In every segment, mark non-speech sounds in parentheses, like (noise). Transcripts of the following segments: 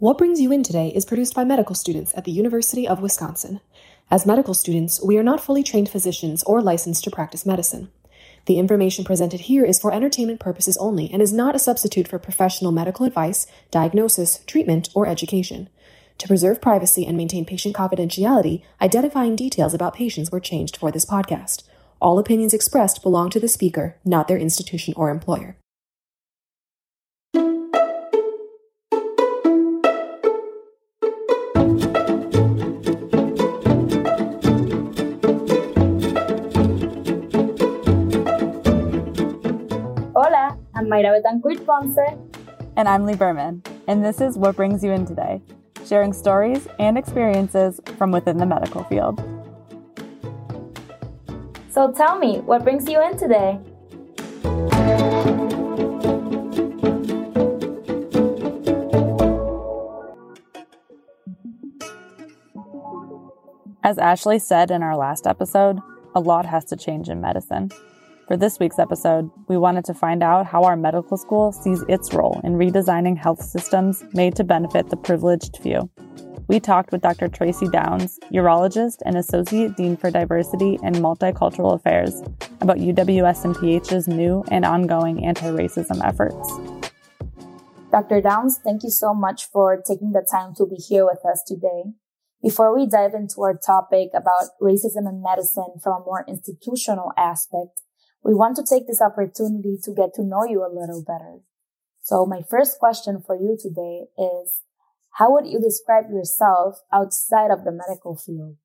What Brings You In Today is produced by medical students at the University of Wisconsin. As medical students, we are not fully trained physicians or licensed to practice medicine. The information presented here is for entertainment purposes only and is not a substitute for professional medical advice, diagnosis, treatment, or education. To preserve privacy and maintain patient confidentiality, identifying details about patients were changed for this podcast. All opinions expressed belong to the speaker, not their institution or employer. I'm Mayra Betancourt Ponce. And I'm Lee Berman, and this is What Brings You In Today, sharing stories and experiences from within the medical field. So tell me, what brings you in today? As Ashley said in our last episode, a lot has to change in medicine. For this week's episode, we wanted to find out how our medical school sees its role in redesigning health systems made to benefit the privileged few. We talked with Dr. Tracy Downs, urologist and Associate Dean for Diversity and Multicultural Affairs, about UWSMPH's new and ongoing anti racism efforts. Dr. Downs, thank you so much for taking the time to be here with us today. Before we dive into our topic about racism in medicine from a more institutional aspect, we want to take this opportunity to get to know you a little better. So my first question for you today is, how would you describe yourself outside of the medical field?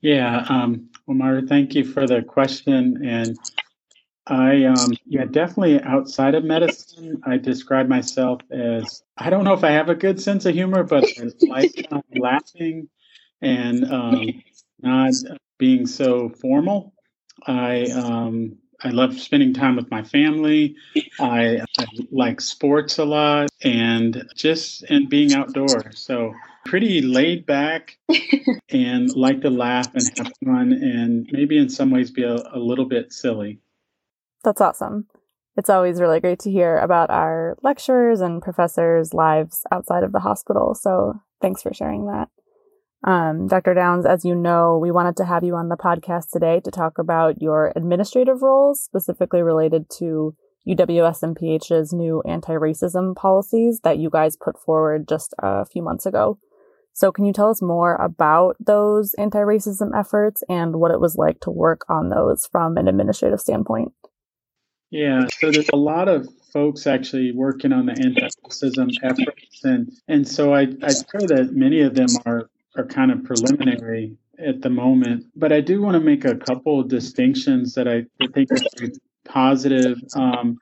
Yeah, um, Omar, thank you for the question. And I, um, yeah, definitely outside of medicine, I describe myself as I don't know if I have a good sense of humor, but like um, laughing and um, not being so formal. I um, I love spending time with my family. I, I, like sports a lot and just and being outdoors. So pretty laid back (laughs) and like to laugh and have fun and maybe in some ways be a, a little bit silly. That's awesome. It's always really great to hear about our lecturers and professors' lives outside of the hospital. So thanks for sharing that. Um, Dr. Downs, as you know, we wanted to have you on the podcast today to talk about your administrative roles, specifically related to UWSMPH's new anti-racism policies that you guys put forward just a few months ago. So can you tell us more about those anti-racism efforts and what it was like to work on those from an administrative standpoint? Yeah, so there's a lot of folks actually working on the anti-racism efforts, and and so I I pray that many of them are are kind of preliminary at the moment. But I do want to make a couple of distinctions that I think are positive, um,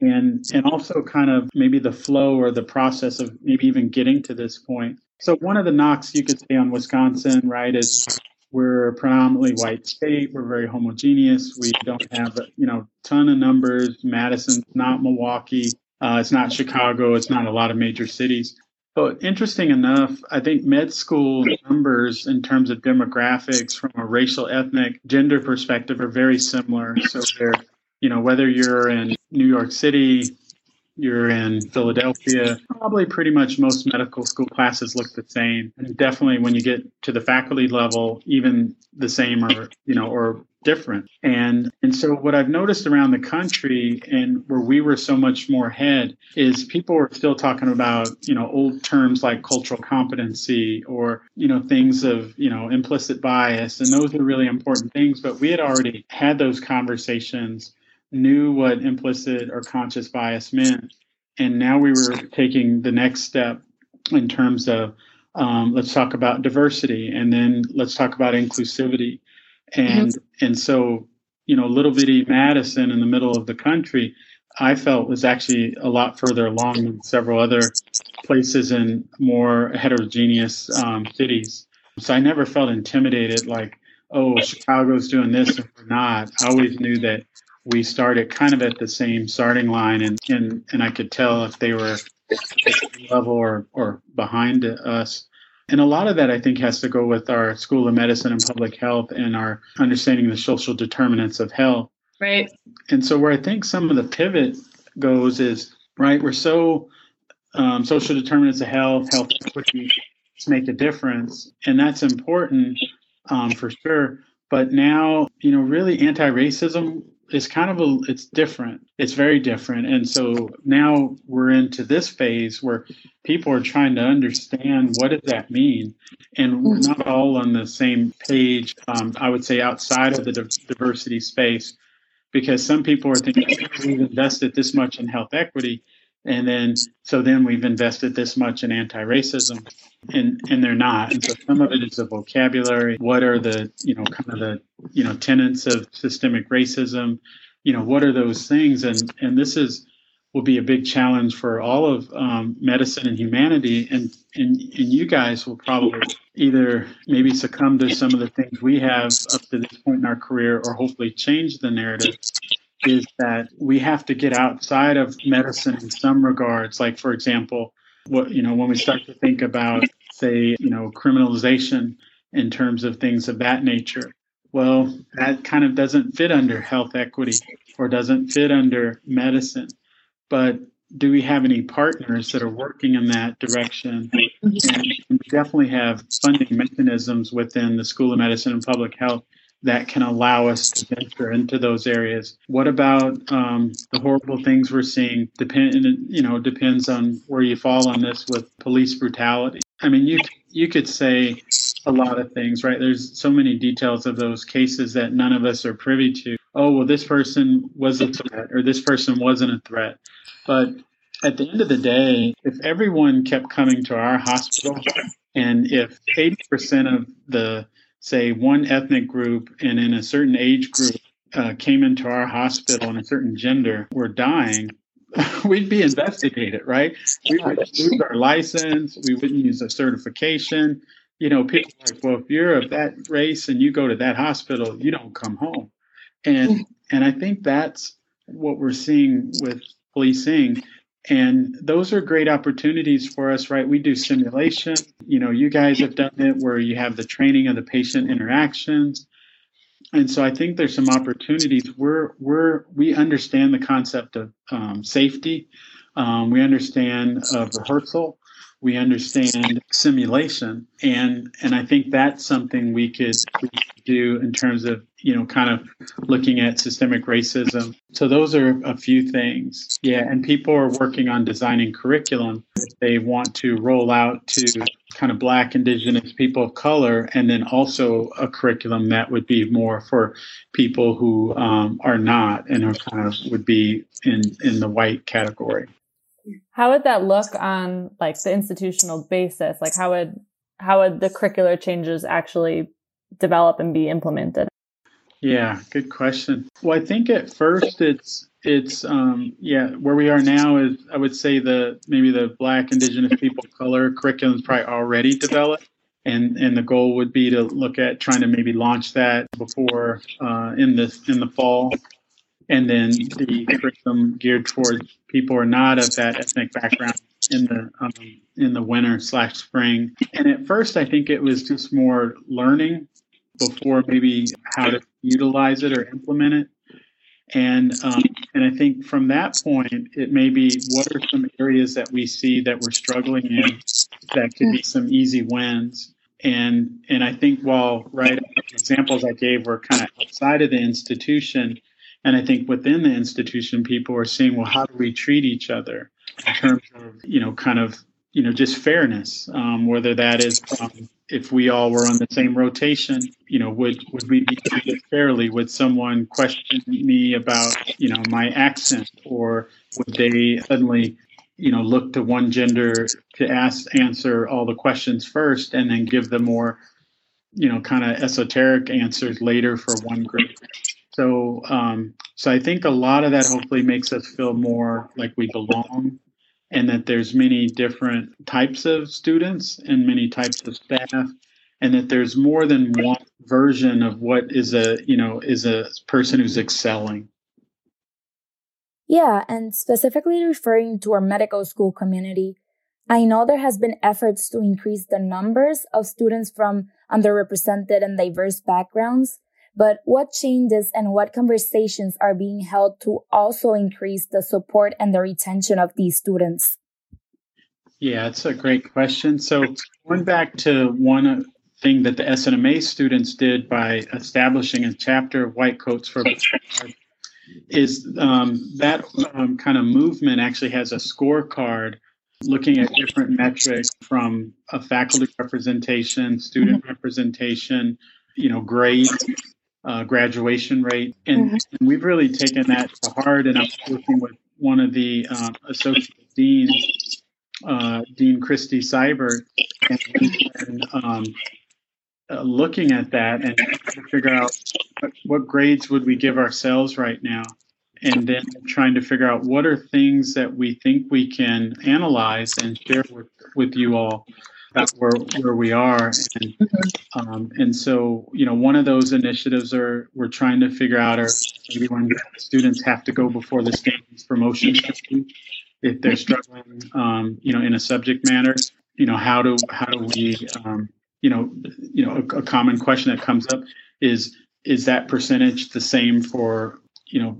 and and also kind of maybe the flow or the process of maybe even getting to this point. So one of the knocks you could say on Wisconsin, right, is we're a predominantly white state. We're very homogeneous. We don't have, you know, ton of numbers. Madison's not Milwaukee. Uh, it's not Chicago. It's not a lot of major cities. But interesting enough, I think med school numbers in terms of demographics from a racial, ethnic, gender perspective are very similar. So they're, you know, whether you're in New York City, you're in Philadelphia, probably pretty much most medical school classes look the same. And definitely when you get to the faculty level, even the same or, you know, or different. And and so what I've noticed around the country and where we were so much more ahead is people were still talking about, you know, old terms like cultural competency or, you know, things of, you know, implicit bias. And those are really important things. But we had already had those conversations knew what implicit or conscious bias meant. And now we were taking the next step in terms of um, let's talk about diversity and then let's talk about inclusivity. And mm-hmm. and so, you know, little bitty Madison in the middle of the country, I felt was actually a lot further along than several other places in more heterogeneous um, cities. So I never felt intimidated like, oh, Chicago's doing this and we're not. I always knew that we started kind of at the same starting line and and, and I could tell if they were level or, or behind us. And a lot of that I think has to go with our School of Medicine and Public Health and our understanding the social determinants of health. Right. And so where I think some of the pivot goes is right, we're so um, social determinants of health, health equity make a difference, and that's important um, for sure. But now, you know, really anti-racism is kind of a it's different. It's very different, and so now we're into this phase where people are trying to understand what does that mean, and we're not all on the same page. Um, I would say outside of the diversity space, because some people are thinking we've invested this much in health equity and then so then we've invested this much in anti-racism and and they're not. And so some of it is the vocabulary. What are the you know kind of the you know tenets of systemic racism? You know what are those things? And and this is will be a big challenge for all of um, medicine and humanity. And, and and you guys will probably either maybe succumb to some of the things we have up to this point in our career or hopefully change the narrative is that we have to get outside of medicine in some regards. Like, for example, what you know, when we start to think about, say, you know, criminalization in terms of things of that nature, well, that kind of doesn't fit under health equity or doesn't fit under medicine. But do we have any partners that are working in that direction? And we definitely have funding mechanisms within the School of Medicine and Public Health that can allow us to venture into those areas. What about um, the horrible things we're seeing? Depend, you know, depends on where you fall on this with police brutality. I mean, you you could say a lot of things, right? There's so many details of those cases that none of us are privy to. Oh, well, this person was a threat, or this person wasn't a threat. But at the end of the day, if everyone kept coming to our hospital, and if 80% of the say one ethnic group and in a certain age group uh, came into our hospital and a certain gender were dying, (laughs) we'd be investigated, right? We would lose our license. We wouldn't use a certification. You know, people are like, well, if you're of that race and you go to that hospital, you don't come home. And and I think that's what we're seeing with policing and those are great opportunities for us, right? We do simulation. You know, you guys have done it where you have the training of the patient interactions. And so I think there's some opportunities. We're we're we understand the concept of um, safety. Um, we understand of rehearsal we understand simulation and and i think that's something we could, we could, do in terms of you know kind of looking at systemic racism so those are a few things yeah and people are working on designing curriculum they want to roll out to kind of black indigenous people of color and then also a curriculum that would be more for people who um, are not and are kind of would be in in the white category how would that look on like the institutional basis? Like how would how would the curricular changes actually develop and be implemented? Yeah, good question. Well, I think at first it's it's um yeah, where we are now is I would say the maybe the black indigenous people color curriculum is probably already developed. And, and the goal would be to look at trying to maybe launch that before uh, in the in the fall and then the curriculum geared towards people who are not of that ethnic background in the um, in the winter slash spring. And at first, I think it was just more learning before maybe how to utilize it or implement it. And um, and I think from that point, it may be what are some areas that we see that we're struggling in that could be some easy wins. And and I think while right examples I gave were kind of outside of the institution, and I think within the institution, people are seeing, well, how do we treat each other in terms of, you know, kind of, you know, just fairness, um, whether that is um, if we all were on the same rotation, you know, would, would we be treated fairly? Would someone question me about, you know, my accent or would they suddenly, you know, look to one gender to ask, answer all the questions first and then give the more, you know, kind of esoteric answers later for one group? So, um, so I think a lot of that hopefully makes us feel more like we belong, and that there's many different types of students and many types of staff, and that there's more than one version of what is a you know is a person who's excelling. Yeah, and specifically referring to our medical school community, I know there has been efforts to increase the numbers of students from underrepresented and diverse backgrounds but what changes and what conversations are being held to also increase the support and the retention of these students? Yeah, it's a great question. So, going back to one thing that the SNMA students did by establishing a chapter of White Coats for is um, that um, kind of movement actually has a scorecard looking at different metrics from a faculty representation, student mm-hmm. representation, you know, grade, uh, graduation rate, and, mm-hmm. and, we've really taken that to heart. And I'm working with one of the um, associate deans, uh, Dean Christy Seibert, and, um, uh, looking at that and trying to figure out what, what grades would we give ourselves right now and then trying to figure out what are things that we think we can analyze and share with, with you all about where, where we are and um, and so you know one of those initiatives are we're trying to figure out are maybe when students have to go before the standards promotion if they're struggling um, you know in a subject matter you know how do how do we um, you know you know a, a common question that comes up is is that percentage the same for you know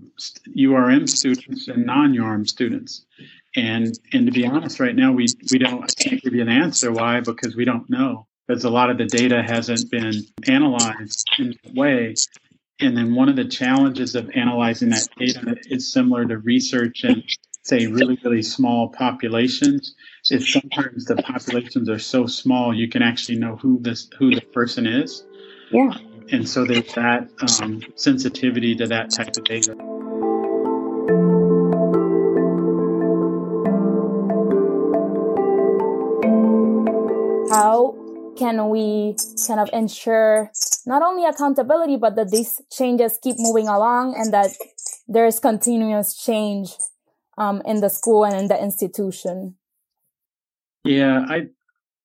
URM students and non-URM students. And and to be honest, right now we we don't I can't give you an answer. Why? Because we don't know. Because a lot of the data hasn't been analyzed in that way. And then one of the challenges of analyzing that data is similar to research and say really really small populations is sometimes the populations are so small you can actually know who this who the person is. Yeah and so there's that um, sensitivity to that type of data. How can we kind of ensure not only accountability, but that these changes keep moving along and that there's continuous change um, in the school and in the institution? Yeah, I,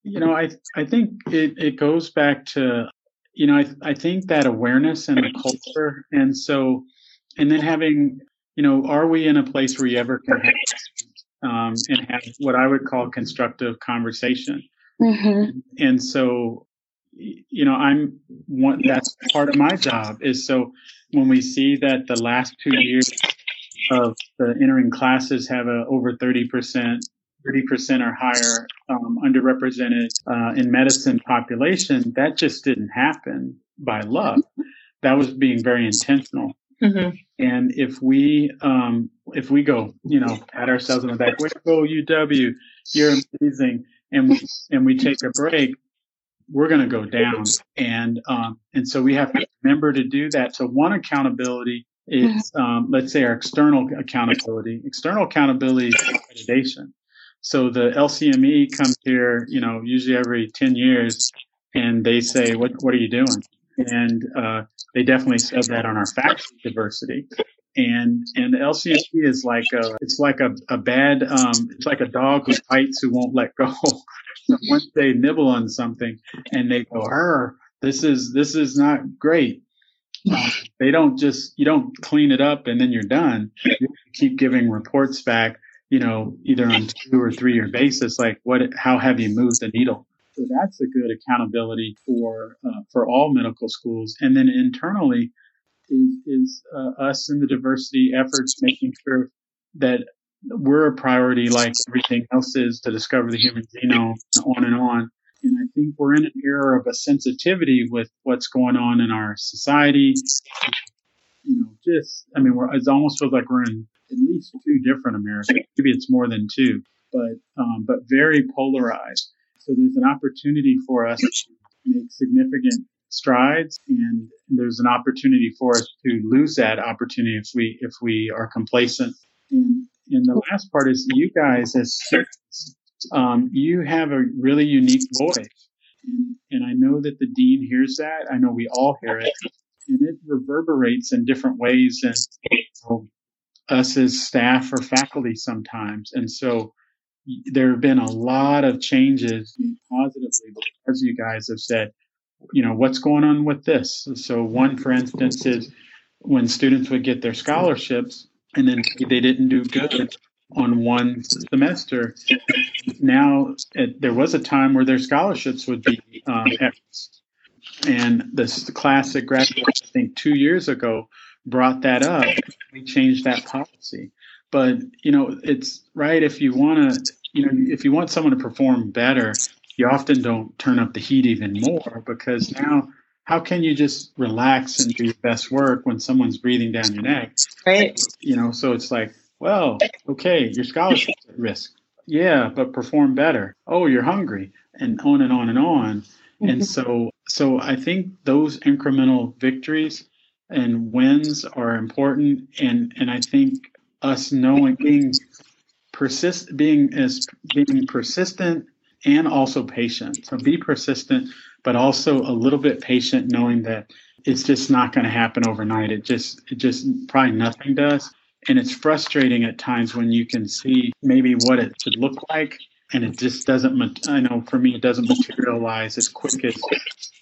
you know, I I think it, it goes back to you know, I, I think that awareness and the culture, and so, and then having, you know, are we in a place where you ever can have, um, and have what I would call constructive conversation? Mm-hmm. And so, you know, I'm one, that's part of my job is so when we see that the last two years of the entering classes have a over 30% 30% or higher um, underrepresented uh, in medicine population, that just didn't happen by luck. That was being very intentional. Mm-hmm. And if we um, if we go, you know, pat ourselves on the back, way to go UW, you're amazing, and we (laughs) and we take a break, we're going to go down. And um, and so we have to remember to do that. So one accountability is, um, let's say, our external accountability. External accountability is accreditation. So the LCME comes here, you know, usually every 10 years and they say, what, what are you doing? And, uh, they definitely said that on our faculty diversity. And, and the is like a, it's like a, a bad, um, it's like a dog who bites who won't let go. (laughs) Once they nibble on something and they go, her, this is, this is not great. Um, they don't just, you don't clean it up and then you're done. You keep giving reports back you know, either on two or three year basis, like what, how have you moved the needle? So that's a good accountability for uh, for all medical schools. And then internally is is uh, us in the diversity efforts making sure that we're a priority, like everything else is, to discover the human genome, and on and on. And I think we're in an era of a sensitivity with what's going on in our society. You know, just I mean, we're it almost feels like we're in at least two different Americas. Maybe it's more than two, but um, but very polarized. So there's an opportunity for us to make significant strides, and there's an opportunity for us to lose that opportunity if we if we are complacent. And and the last part is you guys as um, you have a really unique voice, and, and I know that the dean hears that. I know we all hear it, and it reverberates in different ways. And us as staff or faculty sometimes. And so there have been a lot of changes positively because you guys have said, you know, what's going on with this? So one, for instance, is when students would get their scholarships and then they didn't do good on one semester. Now, it, there was a time where their scholarships would be um, And this class that graduated, I think, two years ago brought that up, we changed that policy. But you know, it's right if you want to you know, if you want someone to perform better, you often don't turn up the heat even more because now how can you just relax and do your best work when someone's breathing down your neck? Right. You know, so it's like, well, okay, your scholarship's at risk. Yeah, but perform better. Oh, you're hungry, and on and on and on. Mm-hmm. And so, so I think those incremental victories and wins are important. And and I think us knowing being persist being as being persistent and also patient. So be persistent, but also a little bit patient, knowing that it's just not going to happen overnight. It just it just probably nothing does. And it's frustrating at times when you can see maybe what it should look like and it just doesn't i know for me it doesn't materialize as quick as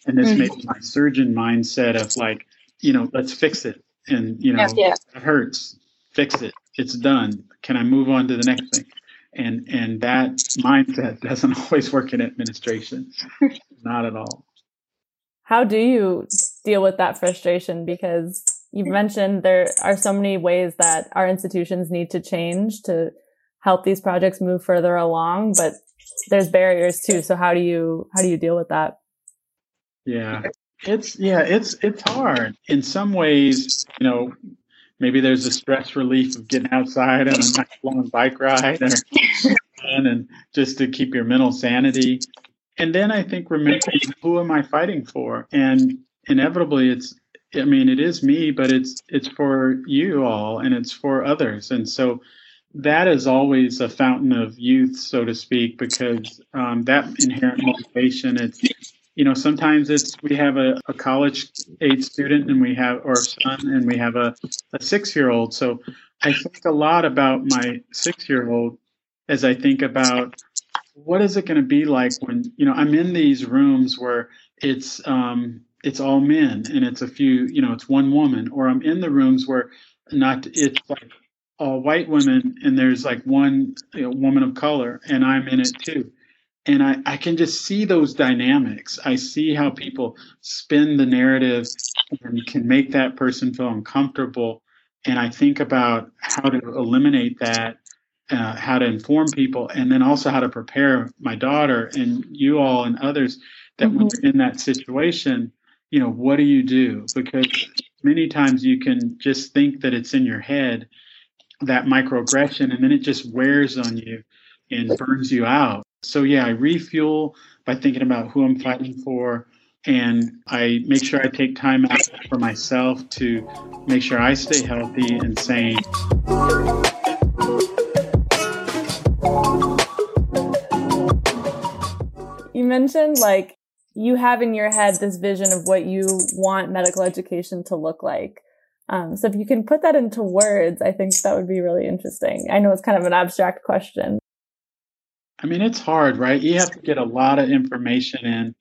and this mm-hmm. maybe my surgeon mindset of like you know let's fix it and you know yeah, yeah. it hurts fix it it's done can i move on to the next thing and and that mindset doesn't (laughs) always work in administration. Not at all. How do you deal with that frustration? Because you've mentioned there are so many ways that our institutions need to change to help these projects move further along but there's barriers too. So how do you how do you deal with that? Yeah. It's yeah it's it's hard. In some ways you know maybe there's a stress relief of getting outside on a nice long bike ride or, and just to keep your mental sanity and then i think remembering who am i fighting for and inevitably it's i mean it is me but it's it's for you all and it's for others and so that is always a fountain of youth, so to speak, because um, that inherent motivation. It's you know sometimes it's we have a, a college age student and we have or son and we have a, a six year old. So I think a lot about my six year old as I think about what is it going to be like when you know I'm in these rooms where it's um, it's all men and it's a few you know it's one woman, or I'm in the rooms where not it's like all white women and there's like one you know, woman of color and I'm in it too. And I, I can just see those dynamics. I see how people spin the narrative and can make that person feel uncomfortable. And I think about how to eliminate that, uh, how to inform people, and then also how to prepare my daughter and you all and others that mm-hmm. when you're in that situation, you know, what do you do? Because many times you can just think that it's in your head that microaggression and then it just wears on you and burns you out. So yeah, I refuel by thinking about who I'm fighting for and I make sure I take time out for myself to make sure I stay healthy and sane. You mentioned like you have in your head this vision of what you want medical education to look like. Um, so if you can put that into words, I think that would be really interesting. I know it's kind of an abstract question. I mean, it's hard, right? You have to get a lot of information in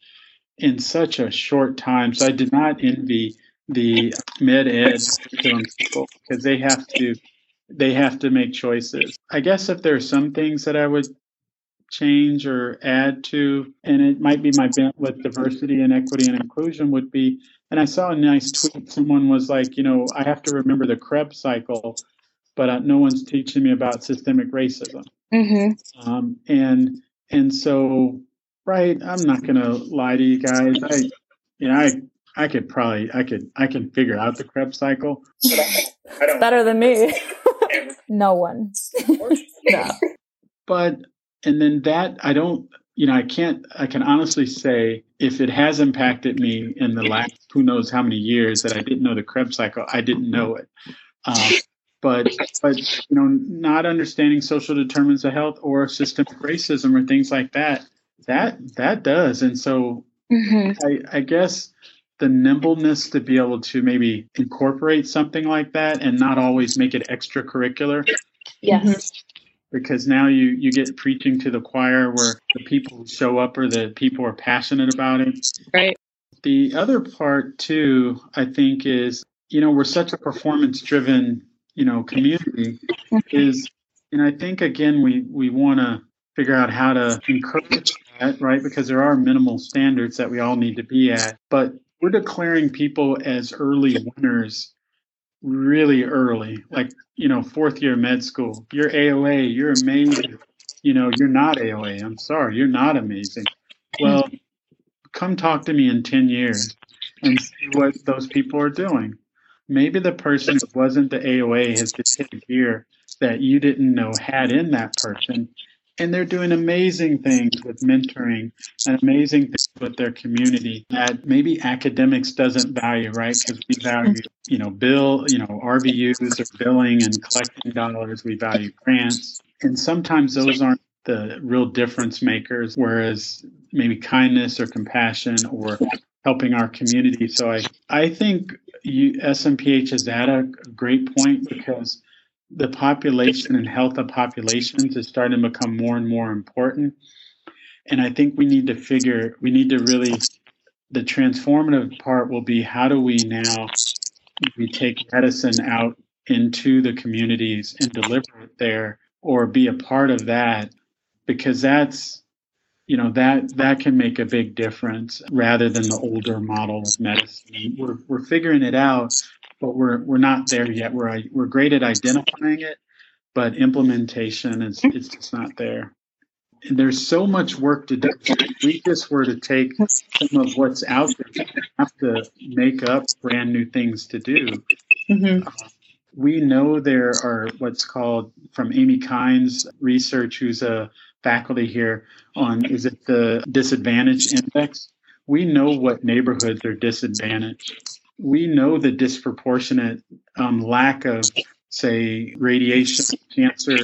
in such a short time. So I did not envy the med ed people because they have to they have to make choices. I guess if there are some things that I would change or add to, and it might be my bent with diversity and equity and inclusion would be and I saw a nice tweet. Someone was like, you know, I have to remember the Krebs cycle, but uh, no one's teaching me about systemic racism. Mm-hmm. Um, and and so, right, I'm not gonna lie to you guys. I, you know, I I could probably I could I can figure out the Krebs cycle. Better than me. (laughs) no one. (laughs) no. But and then that I don't you know, I can't, I can honestly say if it has impacted me in the last who knows how many years that I didn't know the Krebs cycle, I didn't know it. Um, but, but, you know, not understanding social determinants of health or systemic racism or things like that, that, that does. And so mm-hmm. I, I guess the nimbleness to be able to maybe incorporate something like that and not always make it extracurricular. Yes because now you you get preaching to the choir where the people who show up or the people are passionate about it. Right. The other part too, I think, is you know we're such a performance driven you know community is and I think again we we want to figure out how to encourage that right because there are minimal standards that we all need to be at but we're declaring people as early winners really early, like, you know, fourth year med school. You're AOA, you're amazing. you know, you're not AOA. I'm sorry, you're not amazing. Well, come talk to me in 10 years and see what those people are doing. Maybe the person who wasn't the AOA has just hit a gear that you didn't know had in that person. And they're doing amazing things with mentoring and amazing things with their community that maybe academics doesn't value, right? Because we value, you know, bill, you know, RVUs or billing and collecting dollars. We value grants. And sometimes those aren't the real difference makers, whereas maybe kindness or compassion or helping our community. So I, I think you, SMPH is at a great point because the population and health of populations is starting to become more and more important. And I think we need to figure, we need to really, the transformative part will be how do we now we take medicine out into the communities and deliver it there or be a part of that because that's you know that that can make a big difference rather than the older model of medicine. We're, we're figuring it out but we're we're not there yet. We're we're great at identifying it but implementation is it's just not there. And there's so much work to do. If we just were to take some of what's out there we have to make up brand new things to do. Mm-hmm. we know there are what's called from Amy Kind's research who's a faculty here on is it the disadvantage index? We know what neighborhoods are disadvantaged. We know the disproportionate um, lack of, say, radiation, cancer,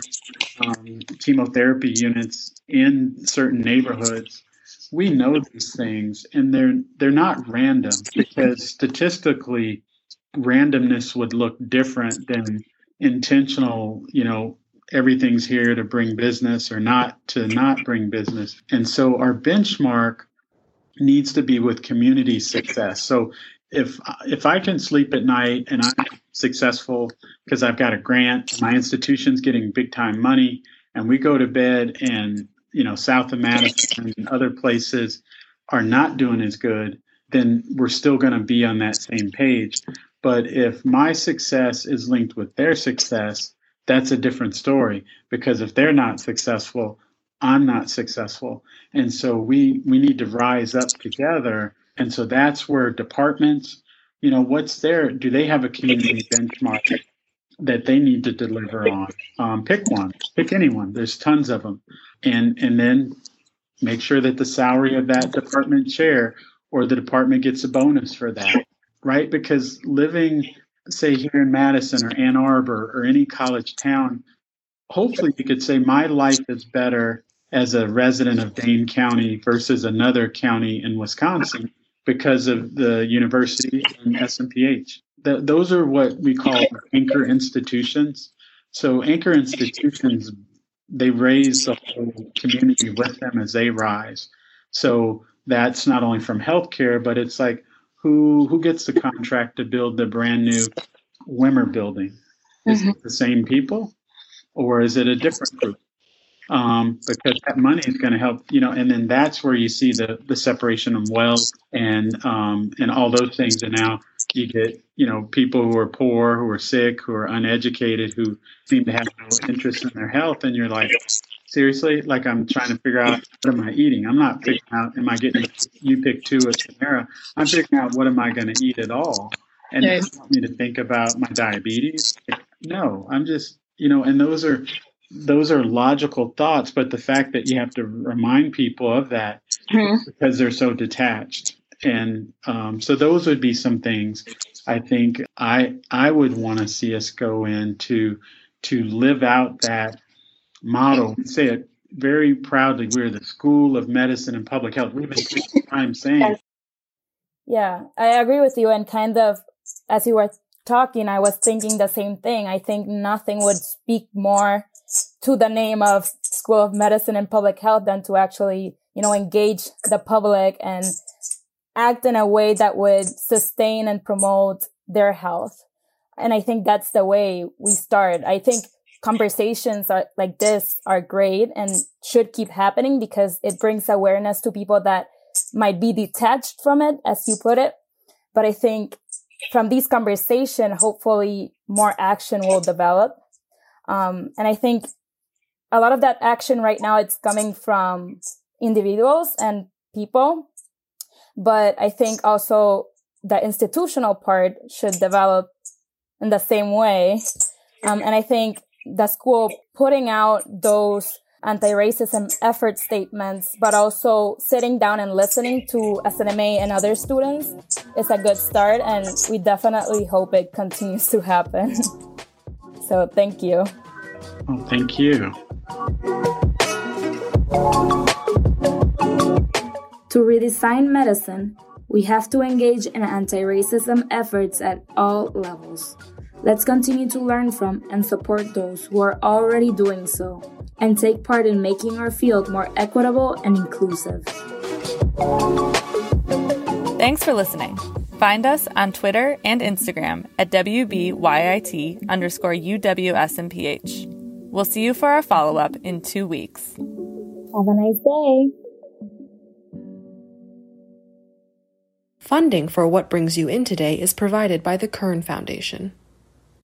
um, chemotherapy units in certain neighborhoods. We know these things, and they're they're not random because statistically, randomness would look different than intentional, you know, everything's here to bring business or not to not bring business. And so our benchmark needs to be with community success. So if if I can sleep at night and I'm successful because I've got a grant, my institution's getting big time money, and we go to bed and you know south of Madison and other places are not doing as good, then we're still going to be on that same page. But if my success is linked with their success, that's a different story because if they're not successful, I'm not successful. And so we we need to rise up together. And so that's where departments, you know, what's there? Do they have a community benchmark that they need to deliver on? Um, pick one, pick anyone. There's tons of them, and and then make sure that the salary of that department chair or the department gets a bonus for that, right? Because living say here in Madison or Ann Arbor or any college town, hopefully you could say my life is better as a resident of Dane County versus another county in Wisconsin because of the university and SMPH. The, those are what we call anchor institutions. So anchor institutions, they raise the whole community with them as they rise. So that's not only from healthcare, but it's like who who gets the contract to build the brand new Wimmer building? Is mm-hmm. it the same people, or is it a different group? Um, because that money is going to help, you know, and then that's where you see the the separation of wealth and um, and all those things. And now you get, you know, people who are poor, who are sick, who are uneducated, who seem to have no interest in their health, and you're like, seriously, like I'm trying to figure out what am I eating. I'm not figuring out am I getting you pick two at Samara. I'm figuring out what am I going to eat at all. And yes. you want me to think about my diabetes? No, I'm just you know, and those are those are logical thoughts, but the fact that you have to remind people of that mm-hmm. because they're so detached. And um, so those would be some things I think I I would want to see us go into to live out that model. We say it very proudly. We're the School of Medicine and Public Health. We've been time saying. Yeah, I agree with you. And kind of as you were talking, I was thinking the same thing. I think nothing would speak more to the name of School of Medicine and Public Health than to actually, you know, engage the public and act in a way that would sustain and promote their health. And I think that's the way we start. I think conversations are like this are great and should keep happening because it brings awareness to people that might be detached from it, as you put it. But I think from these conversation, hopefully more action will develop. Um, and I think a lot of that action right now, it's coming from individuals and people. But I think also the institutional part should develop in the same way. Um, and I think the school putting out those anti-racism effort statements, but also sitting down and listening to SNMA and other students is a good start. And we definitely hope it continues to happen. (laughs) so thank you. Well, thank you. To redesign medicine, we have to engage in anti racism efforts at all levels. Let's continue to learn from and support those who are already doing so and take part in making our field more equitable and inclusive. Thanks for listening. Find us on Twitter and Instagram at WBYIT underscore UWSMPH. We'll see you for our follow up in two weeks. Have a nice day. Funding for What Brings You In Today is provided by the Kern Foundation.